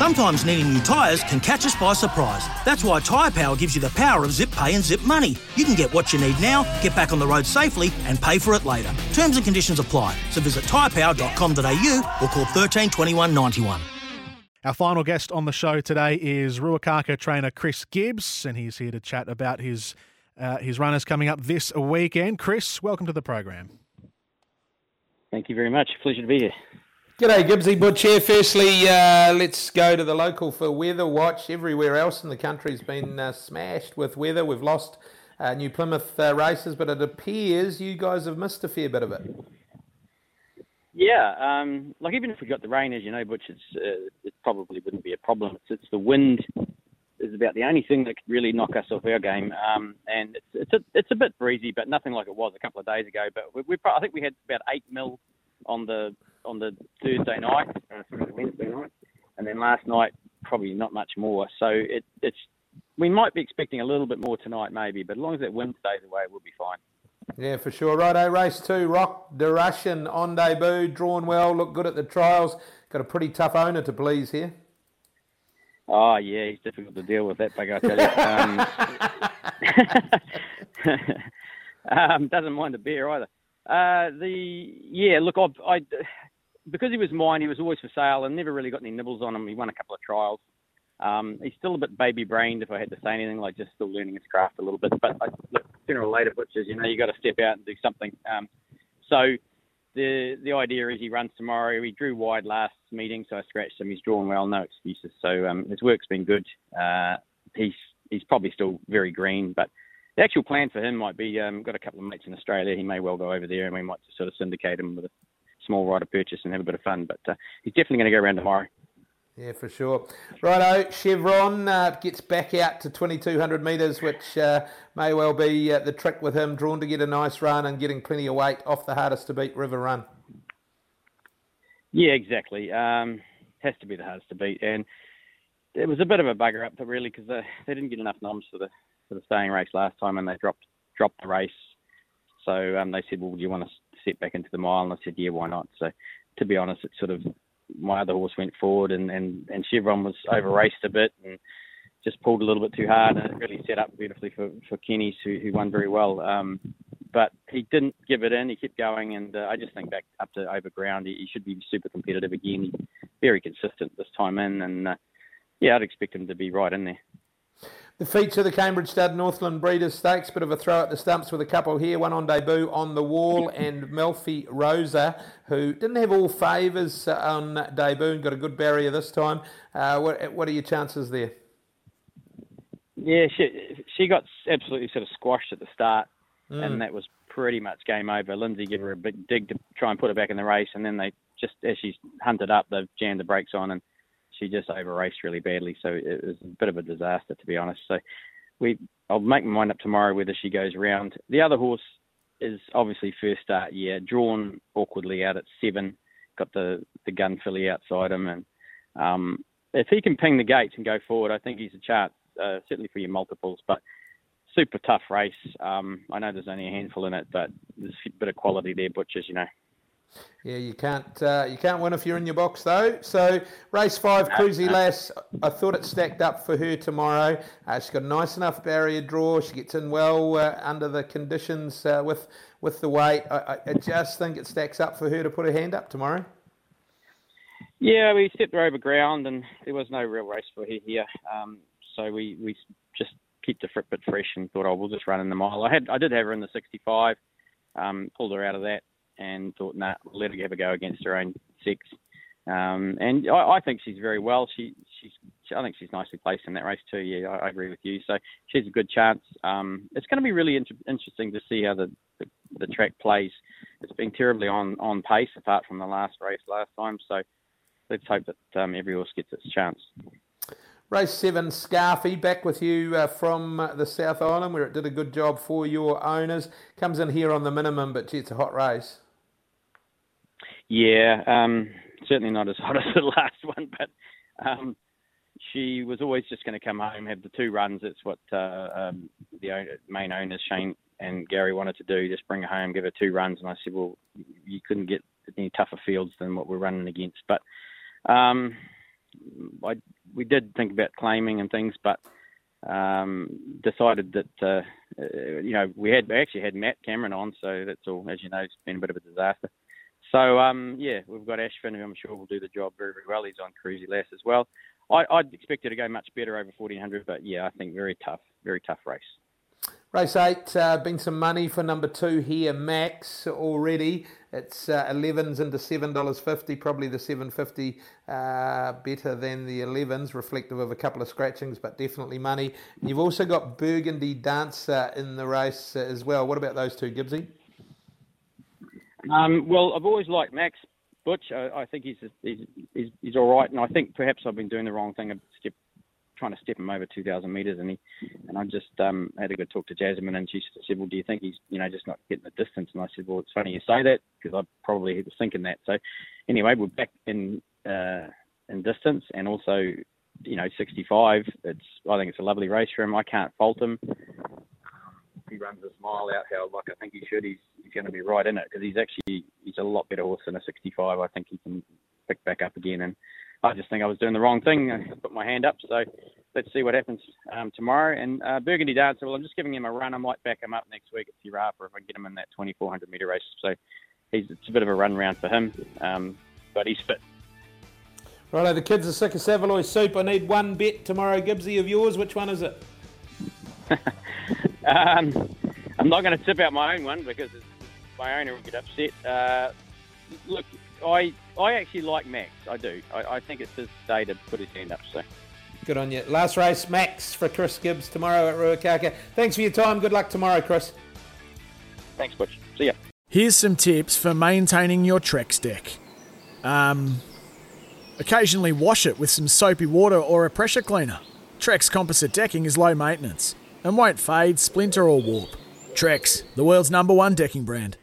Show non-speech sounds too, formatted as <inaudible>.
Sometimes needing new tyres can catch us by surprise. That's why Tyre Power gives you the power of zip pay and zip money. You can get what you need now, get back on the road safely, and pay for it later. Terms and conditions apply. So visit tyrepower.com.au or call 13 21 91. Our final guest on the show today is Ruakaka trainer Chris Gibbs, and he's here to chat about his uh, his runners coming up this weekend. Chris, welcome to the program. Thank you very much. Pleasure to be here. G'day, Gibbsy Butch here. Firstly, uh, let's go to the local for weather watch. Everywhere else in the country's been uh, smashed with weather. We've lost uh, New Plymouth uh, races, but it appears you guys have missed a fair bit of it. Yeah, um, like even if we got the rain, as you know, Butch, uh, it probably wouldn't be a problem. It's, it's the wind is about the only thing that could really knock us off our game. Um, and it's it's a, it's a bit breezy, but nothing like it was a couple of days ago. But we, we I think we had about eight mil on the on the Thursday night, uh, sorry, Wednesday night, and then last night probably not much more. So it, it's we might be expecting a little bit more tonight, maybe, but as long as that wind stays away, we'll be fine. Yeah, for sure. Righto, race two, Rock the Russian on debut, drawn well, looked good at the trials. Got a pretty tough owner to please here. Oh yeah, he's difficult to deal with that bugger, I tell you. <laughs> Um, <laughs> um, doesn't mind the beer either. Uh, the yeah, look, I, I because he was mine, he was always for sale and never really got any nibbles on him. He won a couple of trials. Um, he's still a bit baby brained, if I had to say anything, like just still learning his craft a little bit. But I, look, sooner or later, butchers, you know, you got to step out and do something. Um, so the the idea is he runs tomorrow. He drew wide last meeting, so I scratched him. He's drawn well, no excuses. So um, his work's been good. Uh, he's he's probably still very green, but the actual plan for him might be um, got a couple of mates in Australia. He may well go over there, and we might just sort of syndicate him with a small rider purchase and have a bit of fun. But uh, he's definitely going to go around tomorrow. Yeah, for sure. Righto, Chevron uh, gets back out to 2,200 metres, which uh, may well be uh, the trick with him, drawn to get a nice run and getting plenty of weight off the hardest to beat River Run. Yeah, exactly. Um, has to be the hardest to beat, and it was a bit of a bugger up, there, really, because they, they didn't get enough noms for the for the staying race last time, and they dropped dropped the race. So um, they said, "Well, do you want to sit back into the mile?" And I said, "Yeah, why not?" So to be honest, it sort of my other horse went forward, and and and Chevron was over raced a bit and just pulled a little bit too hard, and it really set up beautifully for for Kenny's, who, who won very well. Um, but he didn't give it in. He kept going, and uh, I just think back up to overground, he, he should be super competitive again. Very consistent this time in, and uh, yeah, I'd expect him to be right in there. The feature of the Cambridge Stud Northland Breeders' Stakes, bit of a throw at the stumps with a couple here, one on debut on the wall, and Melfi Rosa, who didn't have all favours on debut and got a good barrier this time. Uh, what, what are your chances there? Yeah, she she got absolutely sort of squashed at the start, Mm. and that was pretty much game over. Lindsay gave her a big dig to try and put her back in the race, and then they just as she's hunted up, they've jammed the brakes on, and she just over raced really badly. So it was a bit of a disaster, to be honest. So we I'll make my mind up tomorrow whether she goes round. The other horse is obviously first start year, drawn awkwardly out at seven, got the the gun filly outside him, and um, if he can ping the gates and go forward, I think he's a chance, uh, certainly for your multiples, but super tough race. Um, I know there's only a handful in it, but there's a bit of quality there, butchers, you know. Yeah, you can't uh, you can't win if you're in your box though. So race five, Cruisy Lass. I thought it stacked up for her tomorrow. Uh, she's got a nice enough barrier draw. She gets in well uh, under the conditions uh, with with the weight. I, I just think it stacks up for her to put her hand up tomorrow. Yeah, we stepped her over ground, and there was no real race for her here. Um, so we, we just kept the bit fresh and thought, oh, we'll just run in the mile. I had I did have her in the 65, um, pulled her out of that, and thought, nah, let her have a go against her own six. Um, and I, I think she's very well. She, she's, she, I think she's nicely placed in that race too. Yeah, I, I agree with you. So she's a good chance. Um, it's going to be really inter- interesting to see how the, the, the track plays. It's been terribly on on pace apart from the last race last time. So let's hope that um, every horse gets its chance. Race seven, Scarfy, back with you uh, from the South Island, where it did a good job for your owners. Comes in here on the minimum, but gee, it's a hot race. Yeah, um, certainly not as <laughs> hot as the last one, but um, she was always just going to come home, have the two runs. It's what uh, um, the main owners, Shane and Gary, wanted to do. Just bring her home, give her two runs. And I said, well, you couldn't get any tougher fields than what we're running against. But um, I we did think about claiming and things, but um, decided that uh, uh, you know we had we actually had Matt Cameron on, so that's all. As you know, it's been a bit of a disaster. So um, yeah, we've got Ashvin, who I'm sure will do the job very very well. He's on Cruisy Lass as well. I, I'd expect it to go much better over 1400, but yeah, I think very tough, very tough race. Race eight, uh, been some money for number two here, Max already. It's uh, 11s into seven dollars fifty. Probably the seven fifty uh, better than the 11s, reflective of a couple of scratchings, but definitely money. You've also got Burgundy Dancer in the race as well. What about those two, Gibbsy? Um, well, I've always liked Max Butch. I, I think he's, he's, he's he's all right, and I think perhaps I've been doing the wrong thing. Step trying to step him over 2,000 metres, and he and I just um, had a good talk to Jasmine, and she said, "Well, do you think he's you know just not getting the distance?" And I said, "Well, it's funny you say that because I probably was thinking that." So anyway, we're back in uh, in distance, and also you know 65. It's I think it's a lovely race for him. I can't fault him. he runs a smile out how like I think he should. He's he's going to be right in it because he's actually he's a lot better horse than a 65. I think he can pick back up again and I just think I was doing the wrong thing. I put my hand up. So let's see what happens um, tomorrow. And uh, Burgundy Dancer, well, I'm just giving him a run. I might back him up next week at Te Rapa if I get him in that 2400 metre race. So he's, it's a bit of a run round for him, um, but he's fit. Righto, the kids are sick of Saveloy soup. I need one bet tomorrow, Gibbsy, of yours. Which one is it? <laughs> um, I'm not going to tip out my own one because my owner will get upset. Uh, look, I I actually like Max. I do. I, I think it's his day to put his hand up. So. Good on you. Last race, Max for Chris Gibbs tomorrow at Ruakaka. Thanks for your time. Good luck tomorrow, Chris. Thanks, Butch. See ya. Here's some tips for maintaining your Trex deck. Um, occasionally wash it with some soapy water or a pressure cleaner. Trex composite decking is low maintenance and won't fade, splinter, or warp. Trex, the world's number one decking brand.